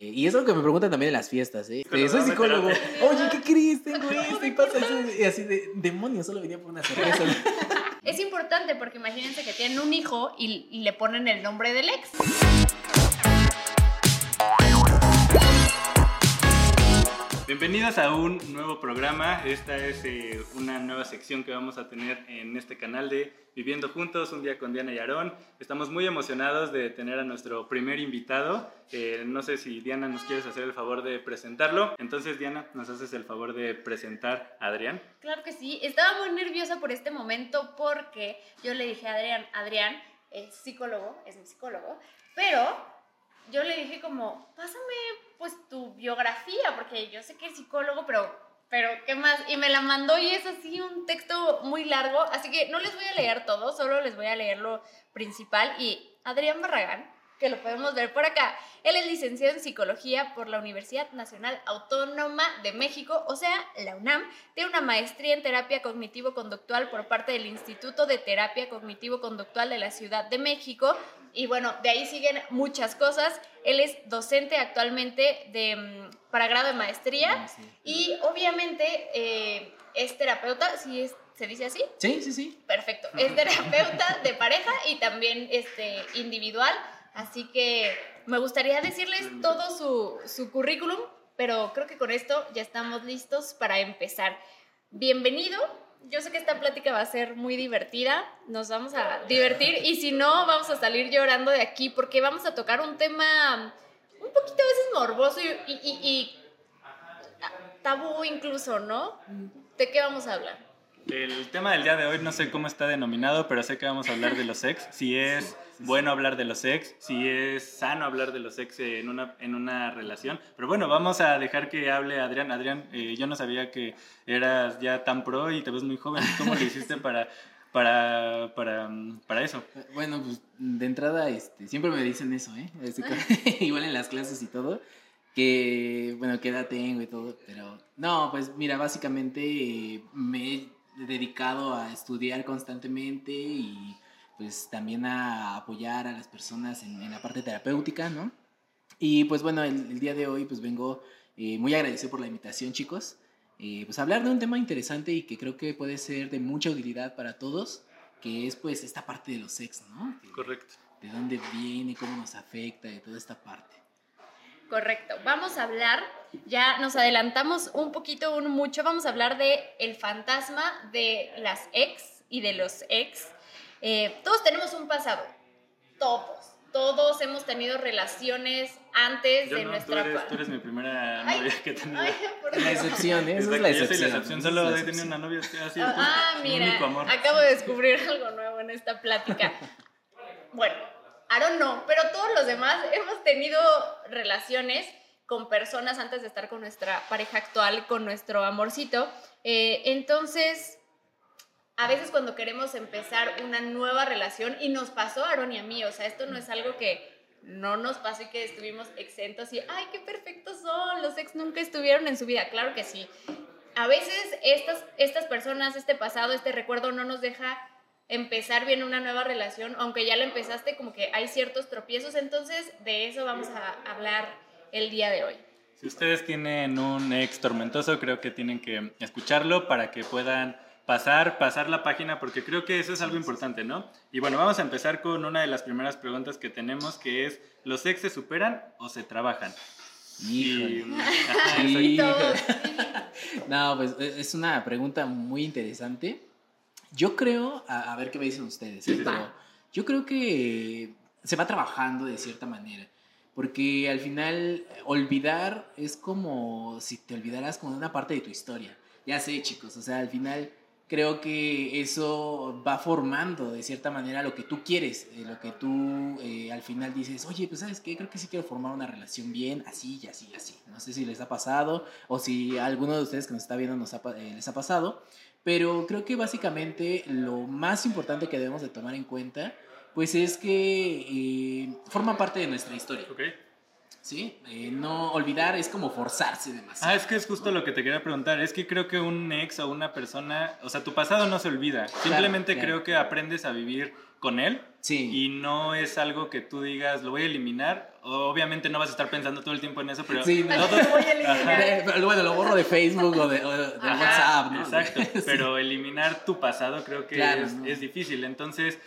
Eh, Y es lo que me preguntan también en las fiestas, ¿eh? Eh, soy psicólogo. Oye, ¿qué crees? Tengo esto y pasa eso. Y así de, demonios, solo venía por una cerveza. Es importante porque imagínense que tienen un hijo y, y le ponen el nombre del ex. Bienvenidos a un nuevo programa. Esta es eh, una nueva sección que vamos a tener en este canal de Viviendo Juntos, un día con Diana y Aarón. Estamos muy emocionados de tener a nuestro primer invitado. Eh, no sé si Diana nos quieres hacer el favor de presentarlo. Entonces, Diana, nos haces el favor de presentar a Adrián. Claro que sí. Estaba muy nerviosa por este momento porque yo le dije a Adrián, Adrián es psicólogo, es mi psicólogo, pero yo le dije como, pásame pues tu biografía, porque yo sé que es psicólogo, pero, pero ¿qué más? Y me la mandó y es así un texto muy largo, así que no les voy a leer todo, solo les voy a leer lo principal. Y Adrián Barragán, que lo podemos ver por acá, él es licenciado en psicología por la Universidad Nacional Autónoma de México, o sea, la UNAM, tiene una maestría en terapia cognitivo-conductual por parte del Instituto de Terapia Cognitivo-Conductual de la Ciudad de México. Y bueno, de ahí siguen muchas cosas. Él es docente actualmente de, mm, para grado de maestría Sí. y obviamente eh, es terapeuta, si es, se dice así. Sí, sí, sí. Perfecto. Es terapeuta de pareja y también este, individual. Así que me gustaría decirles todo su, su currículum, pero creo que con esto ya estamos listos para empezar. Bienvenido. Yo sé que esta plática va a ser muy divertida, nos vamos a divertir y si no, vamos a salir llorando de aquí porque vamos a tocar un tema un poquito a veces morboso y, y- y- y tabú incluso, ¿no? ¿De qué vamos a hablar? El tema del día de hoy no sé cómo está denominado, pero sé que vamos a hablar de los ex. Si es bueno hablar de los ex, si es sano hablar de los ex en una, en una relación. Pero bueno, vamos a dejar que hable Adrián. Adrián, eh, yo no sabía que eras ya tan pro y te ves muy joven. ¿Cómo lo hiciste para, para, para, para eso? Bueno, pues de entrada, este, siempre me dicen eso, ¿eh? Igual en las clases y todo, que, bueno, qué edad tengo y todo, pero no, pues mira, básicamente eh, me dedicado a estudiar constantemente y pues también a apoyar a las personas en, en la parte terapéutica, ¿no? Y pues bueno, el, el día de hoy pues vengo eh, muy agradecido por la invitación, chicos. Eh, pues a hablar de un tema interesante y que creo que puede ser de mucha utilidad para todos, que es pues esta parte de los sex, ¿no? Correcto. De dónde viene, cómo nos afecta, de toda esta parte. Correcto. Vamos a hablar, ya nos adelantamos un poquito, un mucho, vamos a hablar de el fantasma de las ex y de los ex. Eh, todos tenemos un pasado, todos, todos hemos tenido relaciones antes Yo de no, tú nuestra... eres, pa- tú eres mi primera Ay, novia que he tenido. Ay, por La excepción, ¿eh? esa es la yo soy excepción. la excepción, solo la he tenido excepción. una novia que ha sido Ah, mi mira, único amor. acabo de descubrir algo nuevo en esta plática. Bueno, Aaron no, pero todos los demás hemos tenido relaciones con personas antes de estar con nuestra pareja actual, con nuestro amorcito. Eh, entonces, a veces cuando queremos empezar una nueva relación, y nos pasó a Aaron y a mí, o sea, esto no es algo que no nos pasó y que estuvimos exentos y, ay, qué perfectos son, los ex nunca estuvieron en su vida, claro que sí. A veces estas, estas personas, este pasado, este recuerdo no nos deja empezar bien una nueva relación, aunque ya la empezaste, como que hay ciertos tropiezos, entonces de eso vamos a hablar el día de hoy. Si ustedes tienen un ex tormentoso, creo que tienen que escucharlo para que puedan pasar, pasar la página, porque creo que eso es algo importante, ¿no? Y bueno, vamos a empezar con una de las primeras preguntas que tenemos, que es, ¿los ex se superan o se trabajan? Y- No, pues e- es una pregunta muy interesante. Yo creo, a, a ver qué me dicen ustedes, Sí, ¿eh? sí, pero sí. yo creo que se va trabajando de cierta manera. Porque al final, olvidar es como si te olvidaras como de una parte de tu historia. Ya sé, chicos, o sea, al final creo que eso va formando de cierta manera lo que tú quieres, eh, lo que tú eh, al final dices, oye, pues sabes qué, creo que sí quiero formar una relación bien, así y así y así. No sé si les ha pasado o si a alguno de ustedes que nos está viendo nos ha eh, les ha pasado, pero creo que básicamente lo más importante que debemos de tomar en cuenta, pues es que eh, forma parte de nuestra historia. Ok. ¿sí? Eh, no olvidar es como forzarse demasiado. Ah, es que es justo lo que te quería preguntar. Es que creo que un ex o una persona, o sea, tu pasado no se olvida. Simplemente claro. creo que aprendes a vivir con él Sí. y no es algo que tú digas, lo voy a eliminar. Obviamente no vas a estar pensando todo el tiempo en eso, pero Sí, no. todo- Lo voy a eliminar. Ajá. Eh, pero bueno, lo borro de Facebook o de, o de Ajá, WhatsApp, ¿no? Exacto, Sí. pero eliminar tu pasado creo que Claro, es, ¿no? es difícil. Entonces,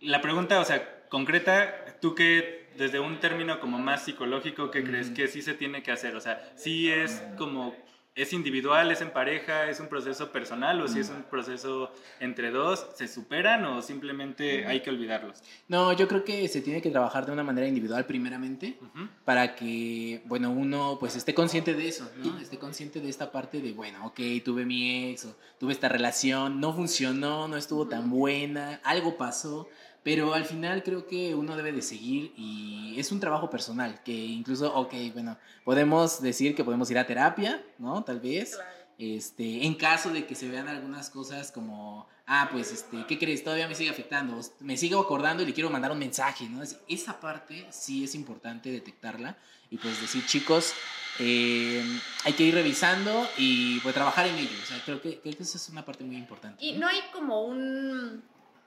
la pregunta, o sea, concreta, tú que desde un término como más psicológico, ¿qué crees que sí se tiene que hacer? O sea, sí es como, es individual, es en pareja, es un proceso personal o si es un proceso entre dos, ¿se superan o simplemente hay que olvidarlos? No, yo creo que se tiene que trabajar de una manera individual primeramente para que, bueno, uno pues esté consciente de eso, ¿no? Esté consciente de esta parte de, bueno, ok, tuve mi ex o tuve esta relación, no funcionó, no estuvo tan buena, algo pasó, pero al final creo que uno debe de seguir y es un trabajo personal, que incluso, ok, bueno, podemos decir que podemos ir a terapia, ¿no? Tal vez. Claro. Este, en caso de que se vean algunas cosas como, ah, pues, este, ¿qué crees? Todavía me sigue afectando, me sigo acordando y le quiero mandar un mensaje, ¿no? Es- Esa parte sí es importante detectarla y pues decir, chicos, eh, hay que ir revisando y pues trabajar en ello. O sea, creo que, creo que eso es una parte muy importante. Y no hay como un,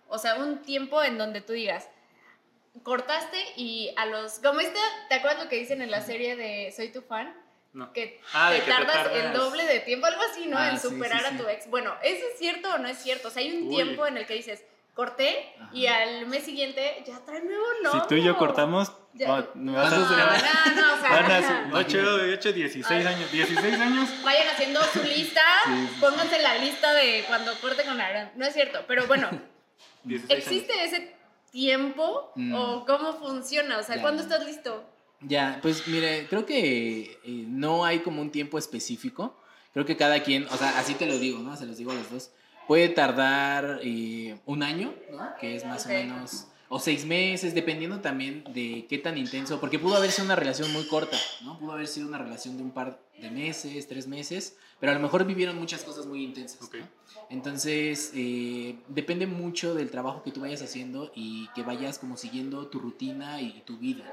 o sea, un tiempo en donde tú digas, cortaste y a los, como este, ¿te acuerdas lo que dicen en la serie de Soy tu fan? No. Que, Ah, te, que te tardas el tardas. doble de tiempo, algo así, ¿no? Ah, en sí, superar sí, a sí. tu ex. Bueno, ¿eso es cierto o no es cierto? O sea, hay un Uy. tiempo en el que dices, corté y Ajá. al mes siguiente ya trae nuevo novio. Si tú y yo cortamos, Ya. no, me vas a No, hacer- no, no, o sea, Van a ajá. 8, 8, 16 años. 16 años. vayan haciendo su lista, Sí, sí, sí. pónganse la lista de cuando corte con Aaron. No es cierto, pero bueno, 16 años. ¿existe ese tiempo Mm. o cómo funciona? O sea, Ya. ¿cuándo estás listo? Ya, pues mire, creo que eh, no hay como un tiempo específico. Creo que cada quien, o sea, así te lo digo, ¿no? Se los digo a los dos. Puede tardar eh, un año, ¿no? Que es más o menos, o seis meses, dependiendo también de qué tan intenso, porque pudo haber sido una relación muy corta, ¿no? Pudo haber sido una relación de un par de meses, tres meses, pero a lo mejor vivieron muchas cosas muy intensas. Entonces, eh, depende mucho del trabajo que tú vayas haciendo y que vayas como siguiendo tu rutina y tu vida.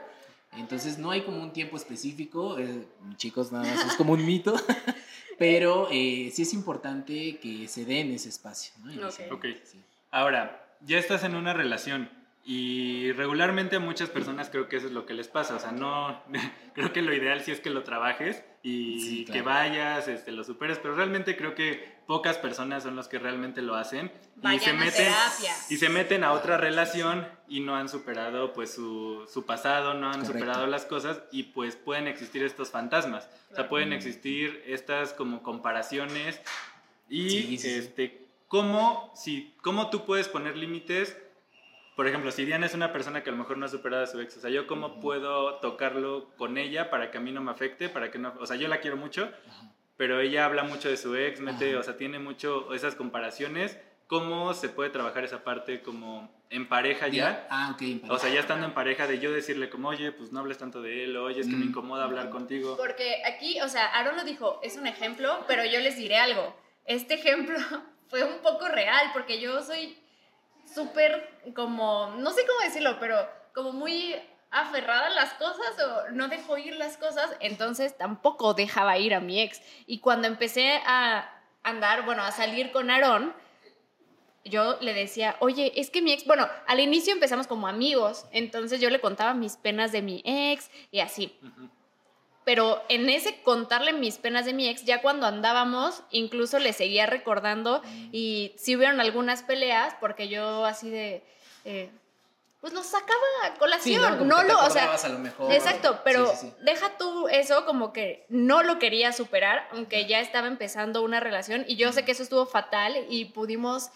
Entonces, no hay como un tiempo específico, eh, chicos, nada más es como un mito, pero eh, sí es importante que se den ese espacio, ¿no? En Ok. ese- Ok. sí. Ahora, ya estás en una relación y regularmente a muchas personas creo que eso es lo que les pasa. O sea, no, creo que lo ideal sí es que lo trabajes y Sí, claro. que vayas, este, lo superes, pero realmente creo que pocas personas son los que realmente lo hacen y se a meten terapia. y se meten a otra relación y no han superado pues su, su pasado, no han Correcto. superado las cosas y pues pueden existir estos fantasmas. O sea, pueden Mm. existir estas como comparaciones y Sí, sí, sí. este cómo si cómo tú puedes poner límites por ejemplo, si Diana es una persona que a lo mejor no ha superado a su ex, o sea, yo cómo puedo tocarlo con ella para que a mí no me afecte, para que no, o sea, yo la quiero mucho, Ajá. pero ella habla mucho de su ex, mete, Ajá. o sea, tiene mucho esas comparaciones, ¿cómo se puede trabajar esa parte como en pareja ya? Ah, ok. en O sea, ya estando en pareja, de yo decirle como, oye, pues no hables tanto de él, oye, es que me Mm. incomoda hablar contigo. Porque aquí, o sea, Aaron lo dijo, es un ejemplo, pero yo les diré algo. Este ejemplo fue un poco real, porque yo soy súper como, no sé cómo decirlo, pero como muy aferrada a las cosas o no dejo ir las cosas, entonces tampoco dejaba ir a mi ex. Y cuando empecé a andar, bueno, a salir con Aarón, yo le decía, oye, es que mi ex, bueno, al inicio empezamos como amigos, entonces yo le contaba mis penas de mi ex y así. Pero en ese contarle mis penas de mi ex, ya cuando andábamos, incluso le seguía recordando y sí hubieron algunas peleas porque yo así de, eh, pues lo sacaba a Sí, colación, Como no, te lo, o sea, a lo mejor. exacto, pero Sí, sí, sí. deja tú eso como que no lo quería superar, aunque ya estaba empezando una relación y yo sé que eso estuvo fatal y pudimos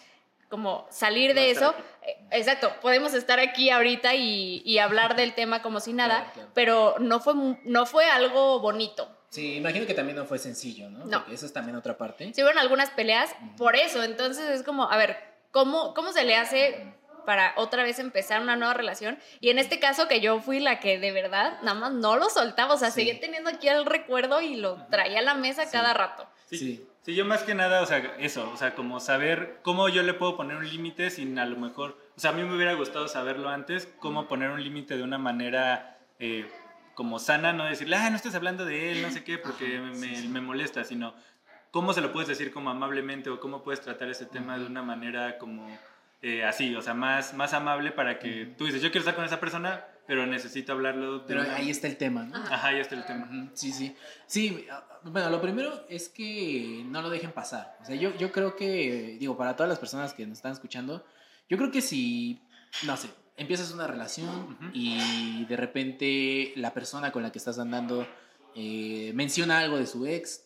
como salir de eso. Eh, Exacto, podemos estar aquí ahorita y, y hablar del tema como si nada, Claro, claro. pero no fue, no fue algo bonito. Sí, imagino que también no fue sencillo, ¿no? No. Porque eso es también otra parte. Sí hubieron algunas peleas Ujú. por eso, entonces es como, a ver, ¿cómo, ¿cómo se le hace para otra vez empezar una nueva relación? Y en este caso que yo fui la que de verdad nada más no lo soltaba, o sea, Sí. seguía teniendo aquí el recuerdo y lo traía a la mesa Sí. cada rato. Sí. Sí. Sí, yo más que nada, o sea, eso, o sea, como saber cómo yo le puedo poner un límite sin a lo mejor, o sea, a mí me hubiera gustado saberlo antes, cómo poner un límite de una manera eh, como sana, no decirle, ah, no estés hablando de él, no sé qué, porque Ajá, me, sí, sí. me molesta, sino cómo se lo puedes decir como amablemente o cómo puedes tratar ese tema de una manera como eh, así, o sea, más, más amable para que tú dices, yo quiero estar con esa persona, pero necesito hablarlo. de Pero una- ahí está el tema, ¿no? Ajá, ahí está el tema. Sí, sí. Sí, ah, bueno, lo primero es que no lo dejen pasar. O sea, yo, yo creo que, digo, para todas las personas que nos están escuchando, yo creo que si, no sé, empiezas una relación y de repente la persona con la que estás andando eh, menciona algo de su ex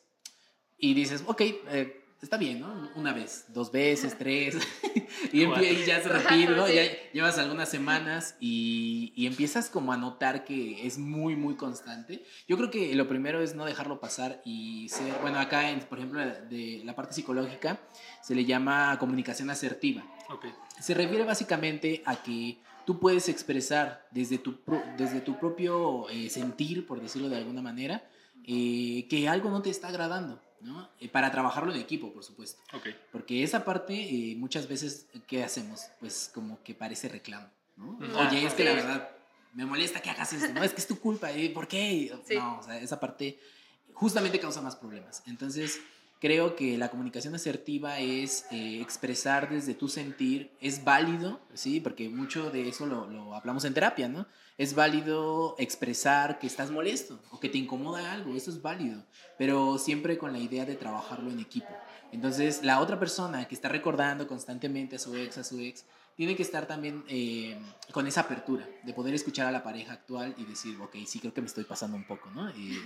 y dices, ok, eh, está bien, ¿no? Una vez, dos veces, tres, y, y ya se repite, ¿no? Ya llevas algunas semanas y, y empiezas como a notar que es muy, muy constante. Yo creo que lo primero es no dejarlo pasar y ser, bueno, acá, en, por ejemplo, de la parte psicológica, se le llama comunicación asertiva. Ok. Se refiere básicamente a que tú puedes expresar desde tu, desde tu propio eh, sentir, por decirlo de alguna manera, eh, que algo no te está agradando, ¿no? Eh, para trabajarlo en equipo, por supuesto. Ok. Porque esa parte, eh, muchas veces, ¿qué hacemos? Pues como que parece reclamo, ¿no? Ah, Oye, es que la verdad, me molesta que hagas esto, ¿no? Es que es tu culpa, ¿eh? ¿por qué? Sí. No, o sea, esa parte justamente causa más problemas. Entonces, creo que la comunicación asertiva es eh, expresar desde tu sentir, es válido, ¿sí? Porque mucho de eso lo, lo hablamos en terapia, ¿no? Es válido expresar que estás molesto o que te incomoda algo, eso es válido, pero siempre con la idea de trabajarlo en equipo. Entonces, la otra persona que está recordando constantemente a su ex, a su ex, tiene que estar también eh, con esa apertura de poder escuchar a la pareja actual y decir, ok, sí, creo que me estoy pasando un poco, ¿no? Eh,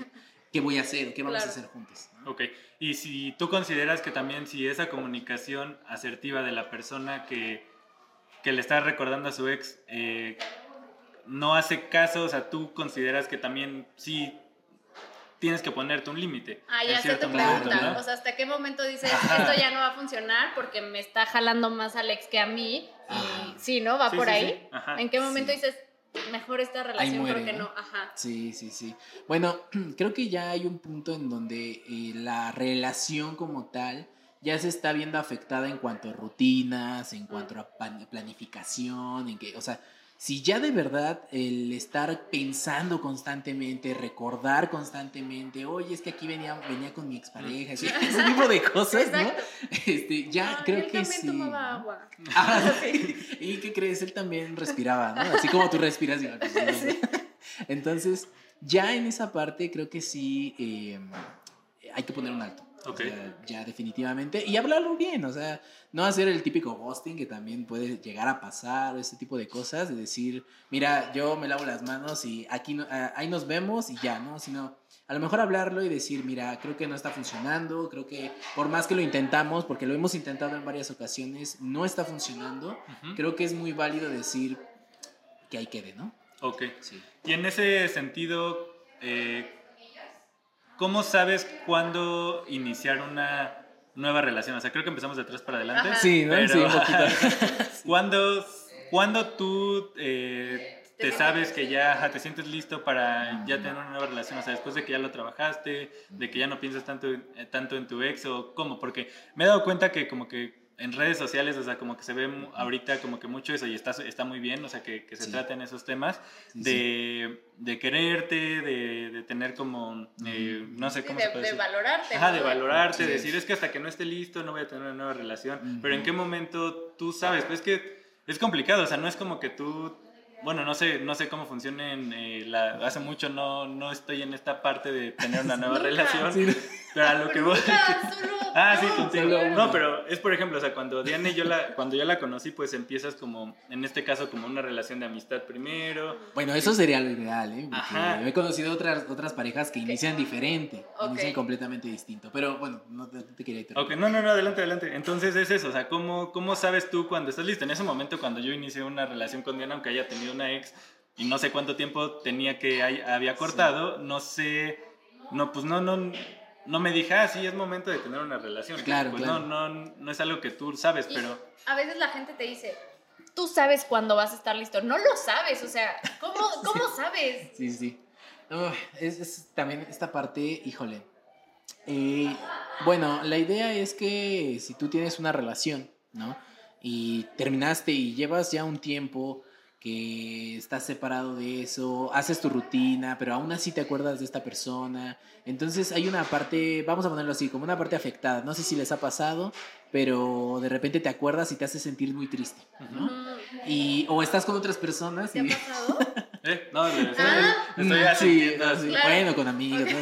¿Qué voy a hacer? ¿Qué vamos Claro. a hacer juntos? ¿no? Ok, y si tú consideras que también si esa comunicación asertiva de la persona que, que le está recordando a su ex eh, no hace caso, o sea, tú consideras que también sí tienes que ponerte un límite. Ah, ya sé tu momento, pregunta. ¿no? O sea, ¿hasta qué momento dices, esto ya no va a funcionar porque me está jalando más al ex que a mí? Y sí, ¿no? Va Sí, por sí, ahí. sí. Ajá. ¿En qué momento Sí. dices, mejor esta relación muere, porque ¿no? no? Ajá. Sí, sí, sí. Bueno, creo que ya hay un punto en donde eh, la relación como tal ya se está viendo afectada en cuanto a rutinas, en cuanto a planificación, en que, o sea, si ya de verdad el estar pensando constantemente, recordar constantemente, oye, es que aquí venía, venía con mi expareja, ese, ese tipo de cosas, ¿no? Este, ya creo él que también sí. tomaba agua. Ah, ¿Y qué crees? Él también respiraba, ¿no? Así como tú respiras. igual, pues. Entonces, ya en esa parte creo que sí eh, hay que poner un alto. O Ok. sea, ya definitivamente. Y hablarlo bien, o sea, no hacer el típico ghosting que también puede llegar a pasar, o ese tipo de cosas, de decir, mira, yo me lavo las manos y aquí no- ah, ahí nos vemos y ya, ¿no? Sino a lo mejor hablarlo y decir, mira, creo que no está funcionando, creo que por más que lo intentamos, porque lo hemos intentado en varias ocasiones, no está funcionando, Ujú. creo que es muy válido decir que ahí quede, ¿no? Ok. Sí. Y en ese sentido, eh, ¿cómo sabes cuándo iniciar una nueva relación? O sea, creo que empezamos de atrás para adelante. Ajá. Sí, ¿no? Pero, Sí, un poquito. ¿cuándo, cuándo tú eh, te sabes que ya ajá, te sientes listo para ya tener una nueva relación? O sea, después de que ya lo trabajaste, de que ya no piensas tanto, eh, tanto en tu ex o cómo? Porque me he dado cuenta que como que en redes sociales, o sea, como que se ve ahorita como que mucho eso y está, está muy bien, o sea, que, que se Sí. traten esos temas Sí, de, de quererte, de, de tener como, eh, no sé Sí, cómo de, se puede de decir. valorarte. Ajá, de valorarte, Sí. decir es que hasta que no esté listo no voy a tener una nueva relación. Ujú. Pero en qué momento tú sabes, pues es que es complicado, o sea, no es como que tú, bueno, no sé, no sé cómo funcionen, eh, la, hace mucho no, no estoy en esta parte de tener una nueva relación, Sí. Pero a lo que voy... Solo- Ah, sí, no, contigo. No, pero es por ejemplo, o sea, cuando Diana y yo la, cuando yo la conocí, pues empiezas como, en este caso, como una relación de amistad primero. Bueno, eso sería lo ideal, ¿eh? Porque Ajá. he conocido otras, otras parejas que inician diferente, Ok. inician completamente distinto. Pero bueno, no te, te quería interrumpir. Ok, no, no, no, adelante, adelante. Entonces es eso, o sea, ¿cómo, ¿cómo sabes tú cuando estás listo? En ese momento, cuando yo inicié una relación con Diana, aunque haya tenido una ex y no sé cuánto tiempo tenía que hay- había cortado, no sé, no, pues no, no, no me dije, ah, sí, es momento de tener una relación. Claro, pues claro. No, no, no es algo que tú sabes, Y pero... a veces la gente te dice, tú sabes cuándo vas a estar listo. No lo sabes, o sea, ¿cómo, cómo sabes? Sí, sí. Es, es también esta parte, híjole. Eh, bueno, la idea es que si tú tienes una relación, ¿no? Y terminaste y llevas ya un tiempo que estás separado de eso, haces tu rutina, pero aún así te acuerdas de esta persona. Entonces hay una parte, vamos a ponerlo así, como una parte afectada. No sé si les ha pasado, pero de repente te acuerdas y te hace sentir muy triste, ¿no? Y, o estás con otras personas ¿Te y... ha pasado? ¿Eh? No, estoy, Ah. Sí, Claro. Bueno, con amigos. ¿no?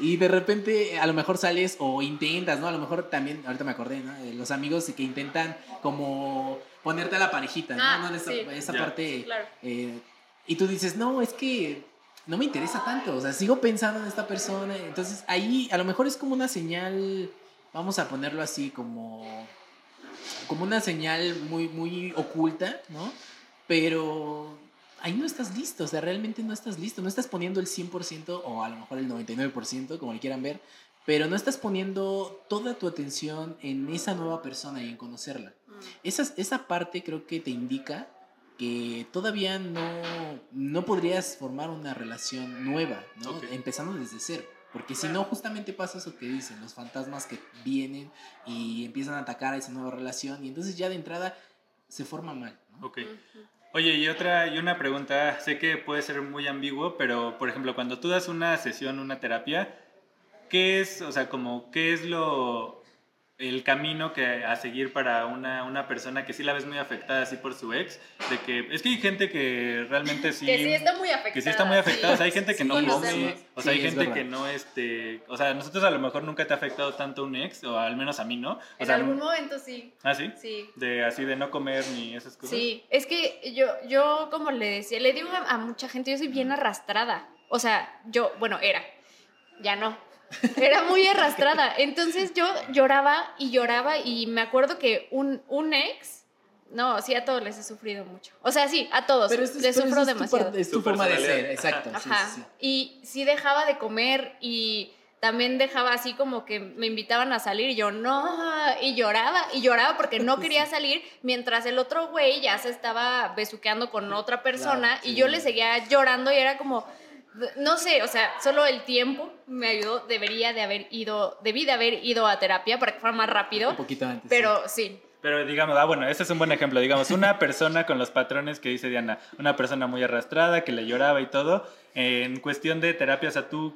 Y de repente a lo mejor sales o intentas, ¿no? A lo mejor también, ahorita me acordé, ¿no? Los amigos que intentan como ponerte a la parejita, ¿no? Ah, ¿no? En esa, sí. esa Ya. parte. Claro. eh, y tú dices, no, es que no me interesa tanto, o sea, sigo pensando en esta persona. Entonces ahí a lo mejor es como una señal, vamos a ponerlo así, como, como una señal muy, muy oculta, ¿no? Pero ahí no estás listo, o sea, realmente no estás listo, no estás poniendo el 100% o a lo mejor el 99%, como le quieran ver, pero no estás poniendo toda tu atención en esa nueva persona y en conocerla. Mm. Esa, esa parte creo que te indica que todavía no, no podrías formar una relación nueva, ¿no? Ok. Empezando desde cero. Porque si no, justamente pasa eso que dicen, los fantasmas que vienen y empiezan a atacar a esa nueva relación y entonces ya de entrada se forma mal, ¿no? Ok. Ujú. Oye, y otra, y una pregunta, sé que puede ser muy ambiguo, pero por ejemplo, cuando tú das una sesión, una terapia, ¿qué es, o sea, como, qué es lo, el camino que a seguir para una, una persona que sí la ves muy afectada así por su ex? De que, es que hay gente que realmente sí... Que sí está muy afectada. que sí está muy afectada, o sea, hay gente que Sí, no come, o sea, hay Sí, gente que no, este, o sea, a nosotros a lo mejor nunca te ha afectado tanto un ex, o al menos a mí, ¿no? O En sea, algún momento sí. ¿Ah, sí? Sí. De así de no comer ni esas cosas. Sí, es que yo, yo como le decía, le digo a, a mucha gente, yo soy bien arrastrada. O sea, yo, bueno, era, ya no. Era muy arrastrada. Entonces yo lloraba y lloraba y me acuerdo que un, un ex, no, sí, a todos les he sufrido mucho. O sea, sí, a todos Pero es, les pero sufro es tu demasiado. parte- es tu Tu forma de ser, exacto. sí, Ajá. sí, sí. Y sí dejaba de comer y también dejaba así como que me invitaban a salir y yo no, y lloraba y lloraba porque no quería salir mientras el otro güey ya se estaba besuqueando con otra persona Claro, y yo le seguía llorando y era como, no sé, o sea, solo el tiempo me ayudó, debería de haber ido, debí de haber ido a terapia para que fuera más Un rápido, poquito antes. pero sí. Pero digamos, ah, bueno, ese es un buen ejemplo. Digamos, una persona con los patrones que dice Diana, una persona muy arrastrada, que le lloraba y todo, en cuestión de terapia, o sea, tú,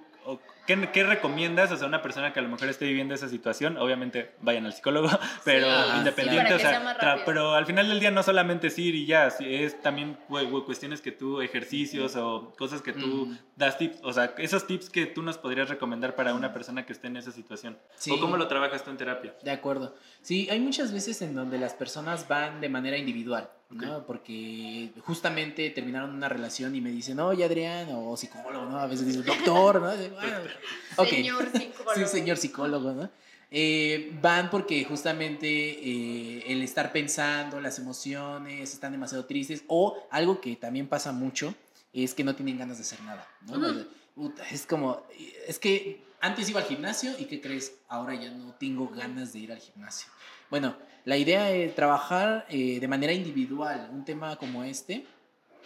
¿qué, qué recomiendas? O sea, una persona que a lo mejor esté viviendo esa situación, obviamente vayan al psicólogo, pero Sí, independiente, para o sea, sea pero al final del día no solamente es ir y ya, sí, es también cu- cu- cuestiones que tú, ejercicios o cosas que tú Mm. das tips, o sea, esos tips que tú nos podrías recomendar para una persona que esté en esa situación. Sí. ¿O cómo lo trabajas tú en terapia? De acuerdo. Sí, hay muchas veces en donde las personas van de manera individual, ¿no? Porque justamente terminaron una relación y me dicen, oye Adrián, o psicólogo, ¿no? A veces dicen, doctor, ¿no? Bueno, ok. Señor psicólogo. Sí, señor psicólogo, ¿no? Eh, van porque justamente eh, el estar pensando, las emociones están demasiado tristes o algo que también pasa mucho es que no tienen ganas de hacer nada, ¿no? Ujú. Puta, Es como, es que antes iba al gimnasio y ¿qué crees? Ahora ya no tengo ganas de ir al gimnasio. Bueno, la idea es trabajar eh, de manera individual un tema como este.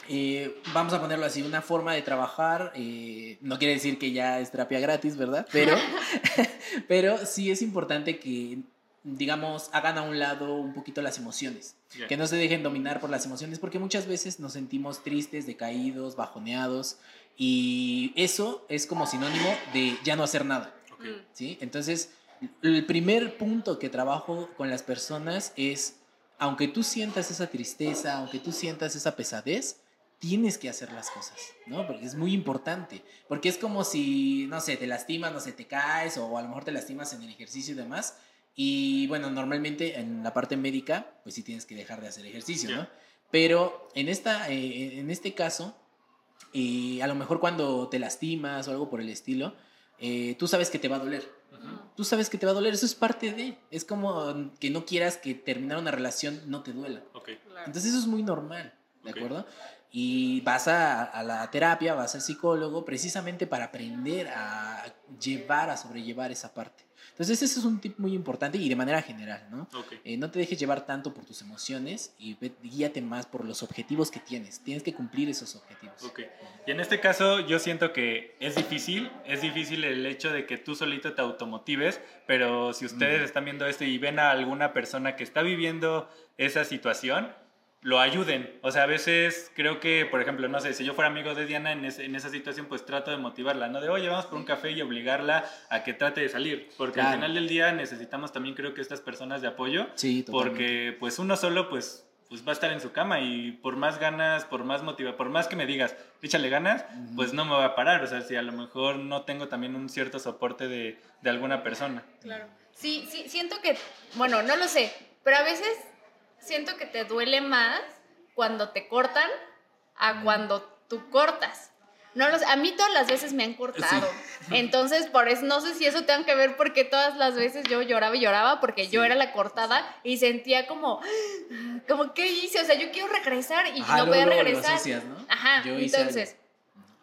eh, vamos a ponerlo así, una forma de trabajar, eh, no quiere decir que ya es terapia gratis, ¿verdad? Pero, pero sí es importante que, digamos, hagan a un lado un poquito las emociones, que no se dejen dominar por las emociones, porque muchas veces nos sentimos tristes, decaídos, bajoneados, y eso es como sinónimo de ya no hacer nada. ¿sí? Entonces, el primer punto que trabajo con las personas es, aunque tú sientas esa tristeza, aunque tú sientas esa pesadez, tienes que hacer las cosas, ¿no? Porque es muy importante, porque es como si, no sé, te lastimas, no sé, te caes o a lo mejor te lastimas en el ejercicio y demás. Y bueno, normalmente en la parte médica, pues sí tienes que dejar de hacer ejercicio, ¿no? Pero en, esta, eh, en este caso, eh, a lo mejor cuando te lastimas o algo por el estilo, eh, tú sabes que te va a doler. Tú sabes que te va a doler, eso es parte de. Es como que no quieras que terminar una relación no te duela. Claro. Entonces eso es muy normal, ¿de acuerdo? Y vas a, a la terapia, vas al psicólogo precisamente para aprender a llevar, a sobrellevar esa parte. Entonces ese es un tip muy importante y de manera general, ¿no? Ok. Eh, no te dejes llevar tanto por tus emociones y ve- guíate más por los objetivos que tienes. Tienes que cumplir esos objetivos. Ok. Y en este caso yo siento que es difícil, es difícil el hecho de que tú solito te automotives, pero si ustedes Mm. están viendo esto y ven a alguna persona que está viviendo esa situación, lo ayuden. O sea, a veces creo que, por ejemplo, no sé, si yo fuera amigo de Diana en, ese- en esa situación, pues trato de motivarla, ¿no? De, oye, vamos por un café y obligarla a que trate de salir. Porque al final del día necesitamos también, creo que estas personas de apoyo. Sí, totalmente. Porque pues uno solo, pues, pues va a estar en su cama y por más ganas, por más motiva, por más que me digas, échale ganas, pues no me va a parar. O sea, si a lo mejor no tengo también un cierto soporte de, de alguna persona. Claro. Sí, sí, siento que, bueno, no lo sé, pero a veces siento que te duele más cuando te cortan a cuando tú cortas. No lo sé, a mí todas las veces me han cortado. Entonces, por eso no sé si eso tenga que ver porque todas las veces yo lloraba y lloraba porque yo Sí. era la cortada y sentía como como qué hice, o sea, yo quiero regresar y Ajá, no voy a luego lo regresar. asocias, ¿no? Ajá, Yo hice entonces,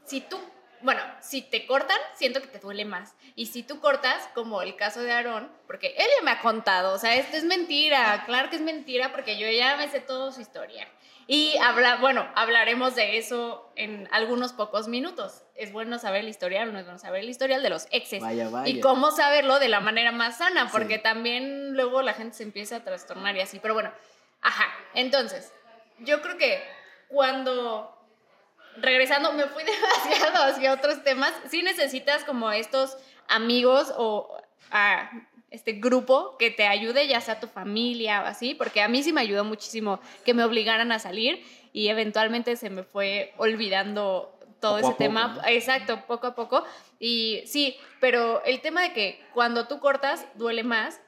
si tú, bueno, si te cortan, siento que te duele más. Y si tú cortas, como el caso de Aarón, porque él ya me ha contado, o sea, esto es mentira, claro que es mentira, porque yo ya me sé toda su historia. Y habla, bueno, hablaremos de eso en algunos pocos minutos. Es bueno saber el historial, no es bueno saber el historial de los exes. Vaya, vaya. Y cómo saberlo de la manera más sana, porque Sí. también luego la gente se empieza a trastornar y así. Pero bueno, ajá. Entonces, yo creo que cuando regresando, me fui demasiado hacia otros temas. Sí necesitas como estos amigos o a este grupo que te ayude, ya sea tu familia o así, porque a mí sí me ayudó muchísimo que me obligaran a salir y eventualmente se me fue olvidando todo Poco ese poco, tema. ¿no? Exacto, poco a poco. Y sí, pero el tema de que cuando tú cortas duele más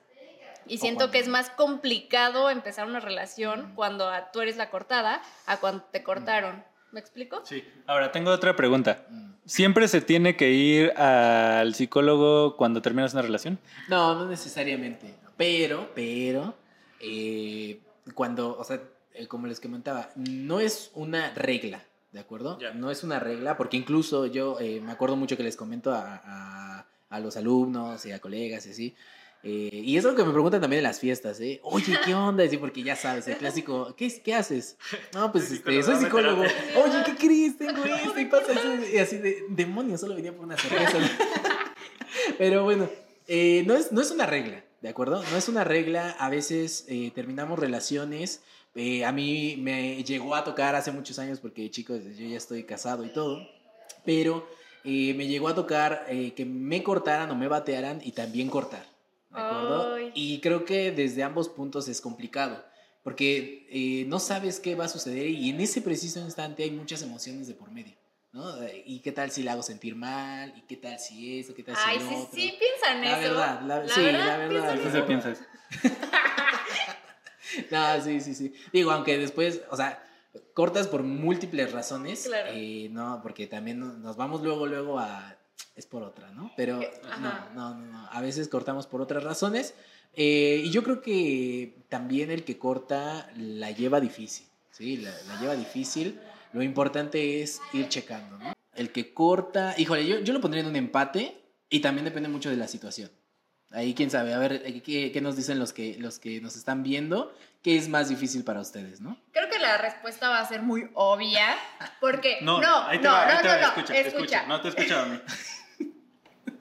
y siento que es más complicado empezar una relación cuando tú eres la cortada a cuando te cortaron. ¿Me explico? Sí. Ahora, tengo otra pregunta. ¿Siempre se tiene que ir al psicólogo cuando terminas una relación? No, no necesariamente. Pero, pero, eh, cuando, o sea, eh, como les comentaba, no es una regla, ¿de acuerdo? Ya. No es una regla, porque incluso yo eh, me acuerdo mucho que les comento a, a- a los alumnos y a colegas y así. Eh, y es lo que me preguntan también en las fiestas, ¿eh? Oye, ¿qué onda? Sí, porque ya sabes, el clásico, ¿qué, qué haces? No, pues Soy este, psicólogo, soy psicólogo. Oye, ¿qué crees? Tengo esto y pasa eso. Y así de, demonios, solo venía por una cerveza. Pero bueno, eh, no, es, no es una regla, ¿de acuerdo? No es una regla. A veces eh, terminamos relaciones. eh, a mí me llegó a tocar hace muchos años porque, chicos, yo ya estoy casado y todo. Pero me llegó a tocar que me cortaran o me batearan y también cortar, ¿de acuerdo? Ay. Y creo que desde ambos puntos es complicado. Porque eh, no sabes qué va a suceder y en ese preciso instante hay muchas emociones de por medio. ¿no? Eh, ¿Y qué tal si la hago sentir mal? ¿Y qué tal si eso? ¿Qué tal si Ay, sí, otro? sí, piensa en La eso. verdad, la- sí, la verdad, piensa ¿Qué eso. se piensas? No, sí, sí, sí. Digo, aunque después, o sea, cortas por múltiples razones. Claro. eh, no, porque también no- nos vamos luego, luego a... Es por otra, ¿no? Pero no, Ajá. no, no, no. A veces cortamos por otras razones. eh, y yo creo que también el que corta la lleva difícil, ¿sí? La, la lleva difícil. Lo importante es ir checando, ¿no? El que corta, híjole, yo, yo lo pondría en un empate y también depende mucho de la situación. Ahí quién sabe, a ver, eh, ¿qué, qué nos dicen los que, los que nos están viendo? ¿Qué es más difícil para ustedes, no? Creo que la respuesta va a ser muy obvia, porque No, no, ahí te no, va, ahí no, te no, va, no, escucha, escucha. escucha. No te he escuchado a mí.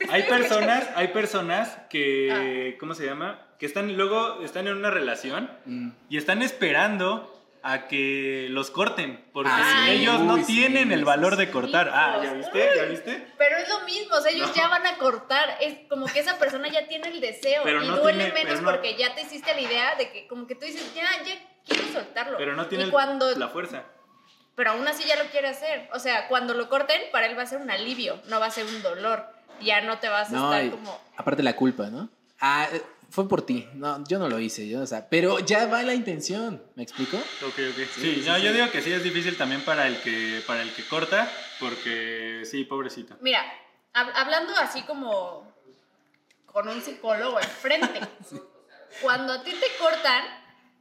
Hay personas, hay personas que, ¿cómo se llama? Que están luego están en una relación Mm. y están esperando a que los corten porque Ah, ellos no Uy, sí, tienen el valor de cortar. Ah, ¿ya viste? ¿Ya viste? Pero es lo mismo, o sea, ellos ya van a cortar, es como que esa persona ya tiene el deseo Pero y no duele tiene- menos no- porque ya te hiciste la idea de que como que tú dices, ya, ya quiero soltarlo. Pero no tiene y cuando, la fuerza. pero aún así ya lo quiere hacer, o sea, cuando lo corten, para él va a ser un alivio, no va a ser un dolor, ya no te vas a No, estar y como... aparte la culpa, ¿no? Ah, eh, fue por ti. No, yo no lo hice, yo, o sea, pero ya va la intención, ¿me explico? Ok, ok. Sí, Sí, sí, no, sí. yo digo que sí es difícil también para el que, para el que corta, porque sí, pobrecito. Mira, hab- hablando así como con un psicólogo enfrente, cuando a ti te cortan,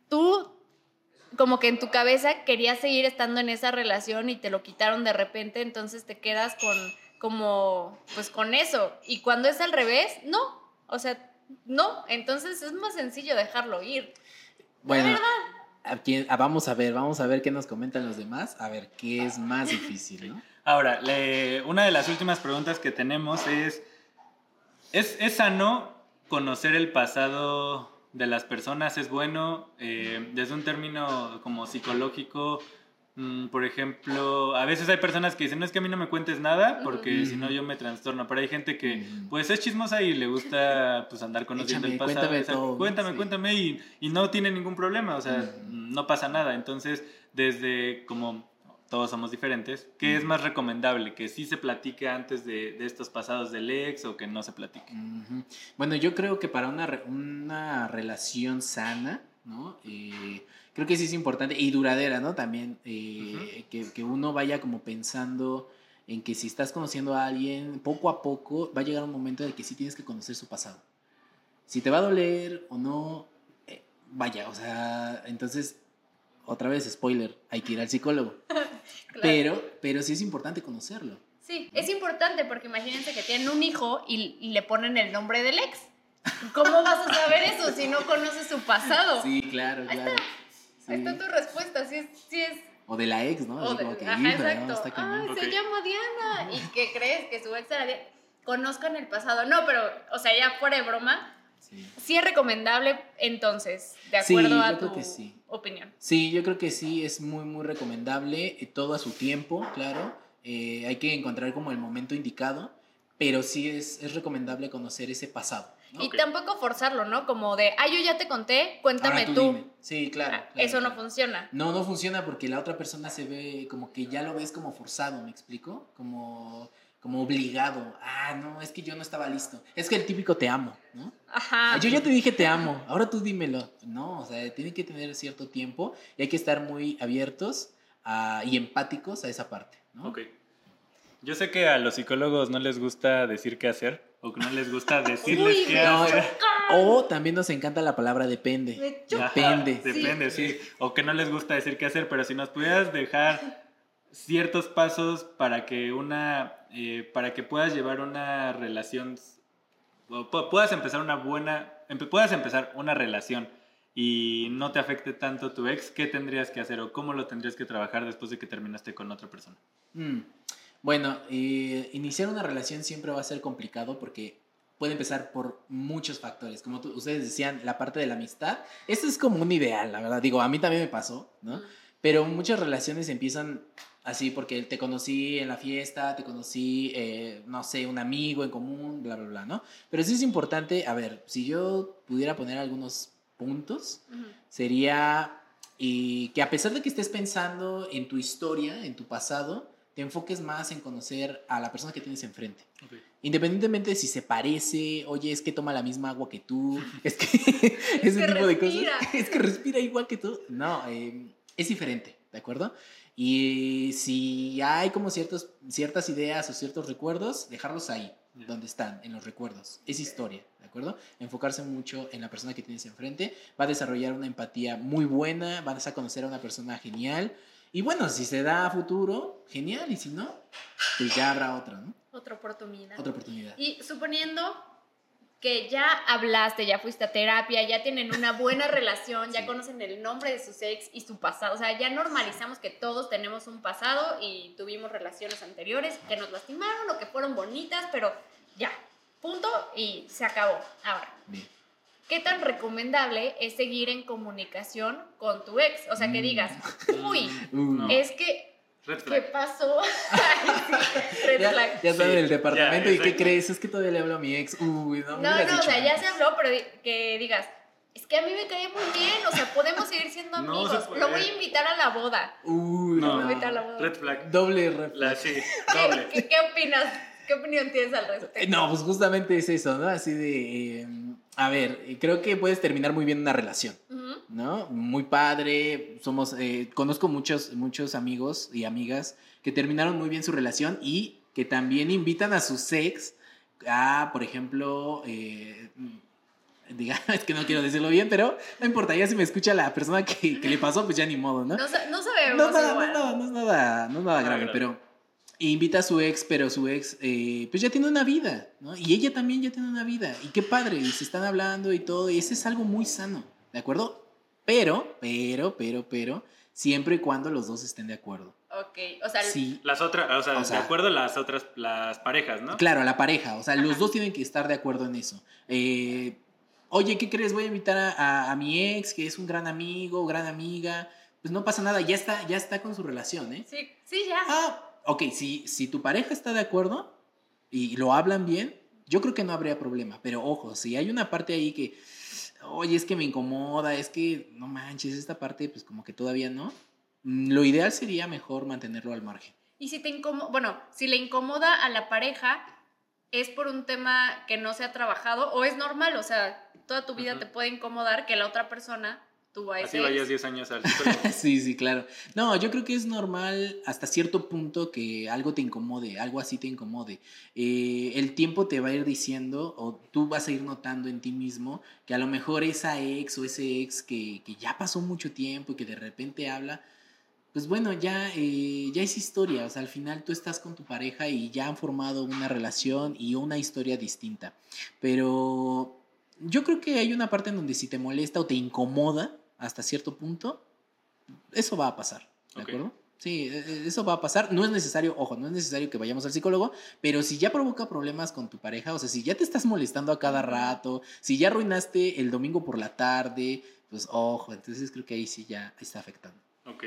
tú como que en tu cabeza querías seguir estando en esa relación y te lo quitaron de repente, entonces te quedas con como pues con eso y cuando es al revés, no, o sea, no, entonces es más sencillo dejarlo ir. Bueno, verdad. a quién- vamos a ver, vamos a ver qué nos comentan los demás, a ver qué es más difícil, ¿no? Ahora, le- una de las últimas preguntas que tenemos es, ¿es, ¿es sano conocer el pasado de las personas es bueno eh, desde un término como psicológico. Mm, Por ejemplo, a veces hay personas que dicen, no es que a mí no me cuentes nada, porque si no yo me trastorno. Pero hay gente que, pues es chismosa y le gusta pues andar conociendo Échame, el pasado. cuéntame todo, cuéntame, sí. cuéntame y, y no tiene ningún problema, o sea, no pasa nada. Entonces, desde como todos somos diferentes, ¿qué es más recomendable? ¿Que sí se platique antes de, de estos pasados del ex o que no se platique? Bueno, yo creo que para una, una relación sana, ¿no? Eh, creo que sí es importante y duradera, ¿no? También eh, que, que uno vaya como pensando en que si estás conociendo a alguien, poco a poco va a llegar un momento en el que sí tienes que conocer su pasado. Si te va a doler o no, eh, vaya, o sea, entonces, otra vez, spoiler, hay que ir al psicólogo. Claro. Pero, pero sí es importante conocerlo. Sí, es importante porque imagínense que tienen un hijo y, y le ponen el nombre del ex. ¿Cómo vas a saber eso si no conoces su pasado? Sí, claro, Ahí Ahí está tu respuesta, sí es, sí es O de la ex, ¿no? O Así de- como que, ajá, híjole, no, exacto. está Ok. se llama Diana. ¿Y qué crees? Que su ex era Diana. Conozcan el pasado. No, pero, o sea, ya fuera de broma, Sí. sí es recomendable entonces, de Sí, acuerdo yo a creo tu que sí. opinión. Sí, yo creo que sí, es muy, muy recomendable, eh, todo a su tiempo, claro. Eh, hay que encontrar como el momento indicado, pero sí es, es recomendable conocer ese pasado. ¿No? Y tampoco forzarlo, ¿no? Como de, ah, yo ya te conté, cuéntame Ahora tú. dime. Sí, claro. Ah, claro, Eso no claro. funciona. No, no funciona porque la otra persona se ve como que ya lo ves como forzado, ¿me explico? Como, como obligado. Ah, no, es que yo no estaba listo. Es que el típico te amo, ¿no? Ajá. Ah, Yo ya te dije te amo, ahora tú dímelo. No, o sea, tiene que tener cierto tiempo y hay que estar muy abiertos a- y empáticos a esa parte, ¿no? Ok. Yo sé que a los psicólogos no les gusta decir qué hacer o que no les gusta decirles Uy, qué hacer. O también nos encanta la palabra depende. Ajá, Depende. Depende, sí. O que no les gusta decir qué hacer, pero si nos pudieras dejar ciertos pasos para que una, eh, para que puedas llevar una relación, o pu- puedas empezar una buena, puedas empezar una relación y no te afecte tanto tu ex, ¿qué tendrías que hacer o cómo lo tendrías que trabajar después de que terminaste con otra persona? Mm. Bueno, eh, iniciar una relación siempre va a ser complicado porque puede empezar por muchos factores. Como tú- ustedes decían, la parte de la amistad. Esto es como un ideal, la verdad. Digo, a mí también me pasó, ¿no? Pero muchas relaciones empiezan así porque te conocí en la fiesta, te conocí, eh, no sé, un amigo en común, bla, bla, bla, ¿no? Pero sí es importante, a ver, si yo pudiera poner algunos puntos, sería y que a pesar de que estés pensando en tu historia, en tu pasado, te enfoques más en conocer a la persona que tienes enfrente. Independientemente de si se parece, oye, es que toma la misma agua que tú, es que ese que tipo de cosas, es que respira igual que tú. No, eh, es diferente, ¿de acuerdo? Y si hay como ciertos, ciertas ideas o ciertos recuerdos, dejarlos ahí, donde están, en los recuerdos. Es historia, ¿de acuerdo? Enfocarse mucho en la persona que tienes enfrente, va a desarrollar una empatía muy buena, vas a conocer a una persona genial. Y bueno, si se da a futuro, genial, y si no, pues ya habrá otra, ¿no? Otra oportunidad. Otra oportunidad. Y suponiendo que ya hablaste, ya fuiste a terapia, ya tienen una buena relación, ya Sí. conocen el nombre de sus ex y su pasado, o sea, ya normalizamos que todos tenemos un pasado y tuvimos relaciones anteriores que nos lastimaron o que fueron bonitas, pero ya, punto y se acabó. Ahora, Bien. ¿Qué tan recomendable es seguir en comunicación con tu ex? O sea, que Mm. digas, uy, Uh, No. es que, Red ¿qué flag. pasó? Ay, sí, red ya, flag. ya están Sí, en el departamento ya, y ¿qué crees? Es que todavía le hablo a mi ex. Uy, no, me No, no, o sea, ya se habló, pero di- que digas, es que a mí me cae muy bien, o sea, podemos seguir siendo No amigos. se puede. Lo voy a invitar a la boda. Uy, No. no. Vete a la boda. Red flag. Doble ref- La, sí, ¿Qué, doble. qué, qué opinas? ¿Qué opinión tienes al respecto? No, pues justamente es eso, ¿no? Así de. eh, a ver, creo que puedes terminar muy bien una relación. ¿no? Muy padre. Somos. eh, conozco muchos, muchos amigos y amigas que terminaron muy bien su relación y que también invitan a sus ex a, por ejemplo. eh, diga, es que no quiero decirlo bien, pero no importa, ya si me escucha la persona que, que le pasó, pues ya ni modo, ¿no? No, no sabemos No, nada, igual. no, no es nada, no es nada grave, grave. Pero invita a su ex, pero su ex, eh, pues ya tiene una vida, ¿no? Y ella también ya tiene una vida, y qué padre, y se están hablando y todo, y eso es algo muy sano, ¿de acuerdo? Pero, pero, pero, pero, siempre y cuando los dos estén de acuerdo. Ok, o sea, Sí, Las otras, o sea, O sea- de acuerdo a las otras, las parejas, ¿no? claro, la pareja, o sea, los dos tienen que estar de acuerdo en eso. Eh, oye, ¿qué crees? Voy a invitar a, a- a mi ex, que es un gran amigo, gran amiga. Pues no pasa nada, ya está, ya está con su relación, ¿eh? Sí, sí, ya. Ah, ok, si, si tu pareja está de acuerdo y lo hablan bien, yo creo que no habría problema. Pero ojo, si hay una parte ahí que, oye, es que me incomoda, es que no manches, esta parte, pues como que todavía no. mm, Lo ideal sería mejor mantenerlo al margen. Y si te incomoda, bueno, si le incomoda a la pareja, es por un tema que no se ha trabajado o es normal, o sea, toda tu vida te puede incomodar que la otra persona Así vayas 10 años al. Sí, sí, claro. No, yo creo que es normal hasta cierto punto que algo te incomode, algo así te incomode. Eh, el tiempo te va a ir diciendo o tú vas a ir notando en ti mismo que a lo mejor esa ex o ese ex que, que ya pasó mucho tiempo y que de repente habla, pues bueno, ya, eh, ya es historia. O sea, al final tú estás con tu pareja y ya han formado una relación y una historia distinta. Pero yo creo que hay una parte en donde si te molesta o te incomoda hasta cierto punto, eso va a pasar, ¿de acuerdo? Sí, e- e- eso va a pasar. No es necesario, ojo, no es necesario que vayamos al psicólogo, pero si ya provoca problemas con tu pareja, o sea, si ya te estás molestando a cada rato, si ya arruinaste el domingo por la tarde, pues ojo, entonces creo que ahí sí ya está afectando. Ok.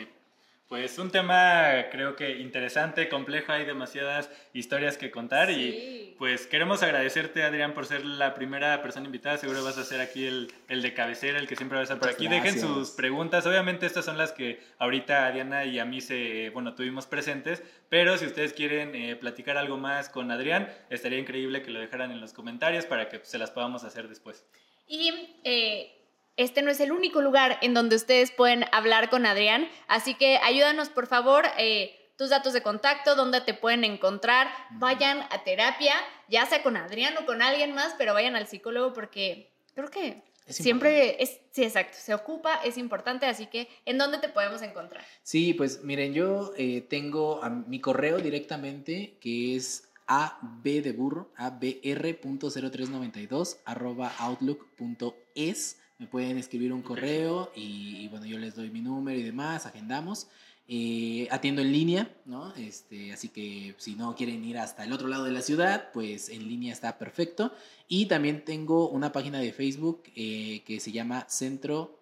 Pues un tema creo que interesante, complejo, hay demasiadas historias que contar y Sí. pues queremos agradecerte Adrián por ser la primera persona invitada, seguro vas a ser aquí el, el de cabecera, el que siempre va a estar por aquí. Dejen sus preguntas, obviamente estas son las que ahorita a Diana y a mí se, bueno, tuvimos presentes, pero si ustedes quieren eh, platicar algo más con Adrián, estaría increíble que lo dejaran en los comentarios para que se las podamos hacer después. Y eh, este no es el único lugar en donde ustedes pueden hablar con Adrián, así que ayúdanos por favor. eh, tus datos de contacto, dónde te pueden encontrar, vayan a terapia, ya sea con Adrián o con alguien más, pero vayan al psicólogo porque creo que Es siempre es, sí, exacto, se ocupa, es importante, así que ¿en dónde te podemos encontrar? Sí, pues miren, yo eh, tengo a mi correo directamente que es ab de burro, abr.0392 arroba outlook.es. Me pueden escribir un correo y, y, bueno, yo les doy mi número y demás, agendamos. Eh, atiendo en línea, ¿no? Este, así que si no quieren ir hasta el otro lado de la ciudad, pues en línea está perfecto. Y también tengo una página de Facebook eh, que se llama Centro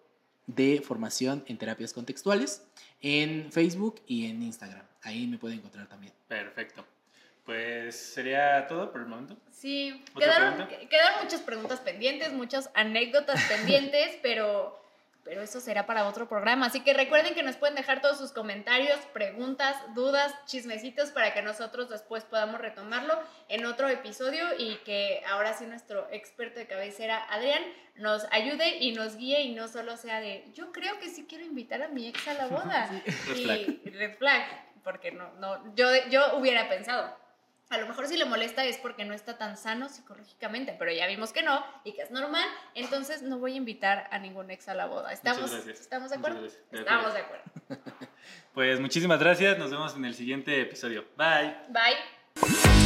de Formación en Terapias Contextuales en Facebook y en Instagram. Ahí me pueden encontrar también. Perfecto. Pues sería todo por el momento. Sí, ¿Otra quedaron, quedaron muchas preguntas pendientes, muchas anécdotas pendientes, pero, pero eso será para otro programa. Así que recuerden que nos pueden dejar todos sus comentarios, preguntas, dudas, chismecitos para que nosotros después podamos retomarlo en otro episodio y que ahora sí nuestro experto de cabecera, Adrián, nos ayude y nos guíe y no solo sea de yo creo que sí quiero invitar a mi ex a la boda. Y flag. red flag, porque no, no, yo, yo hubiera pensado. A lo mejor si le molesta es porque no está tan sano psicológicamente, pero ya vimos que no y que es normal, entonces no voy a invitar a ningún ex a la boda. ¿Estamos. ¿estamos de acuerdo? De Estamos de acuerdo. Pues muchísimas gracias. Nos vemos en el siguiente episodio. Bye. Bye.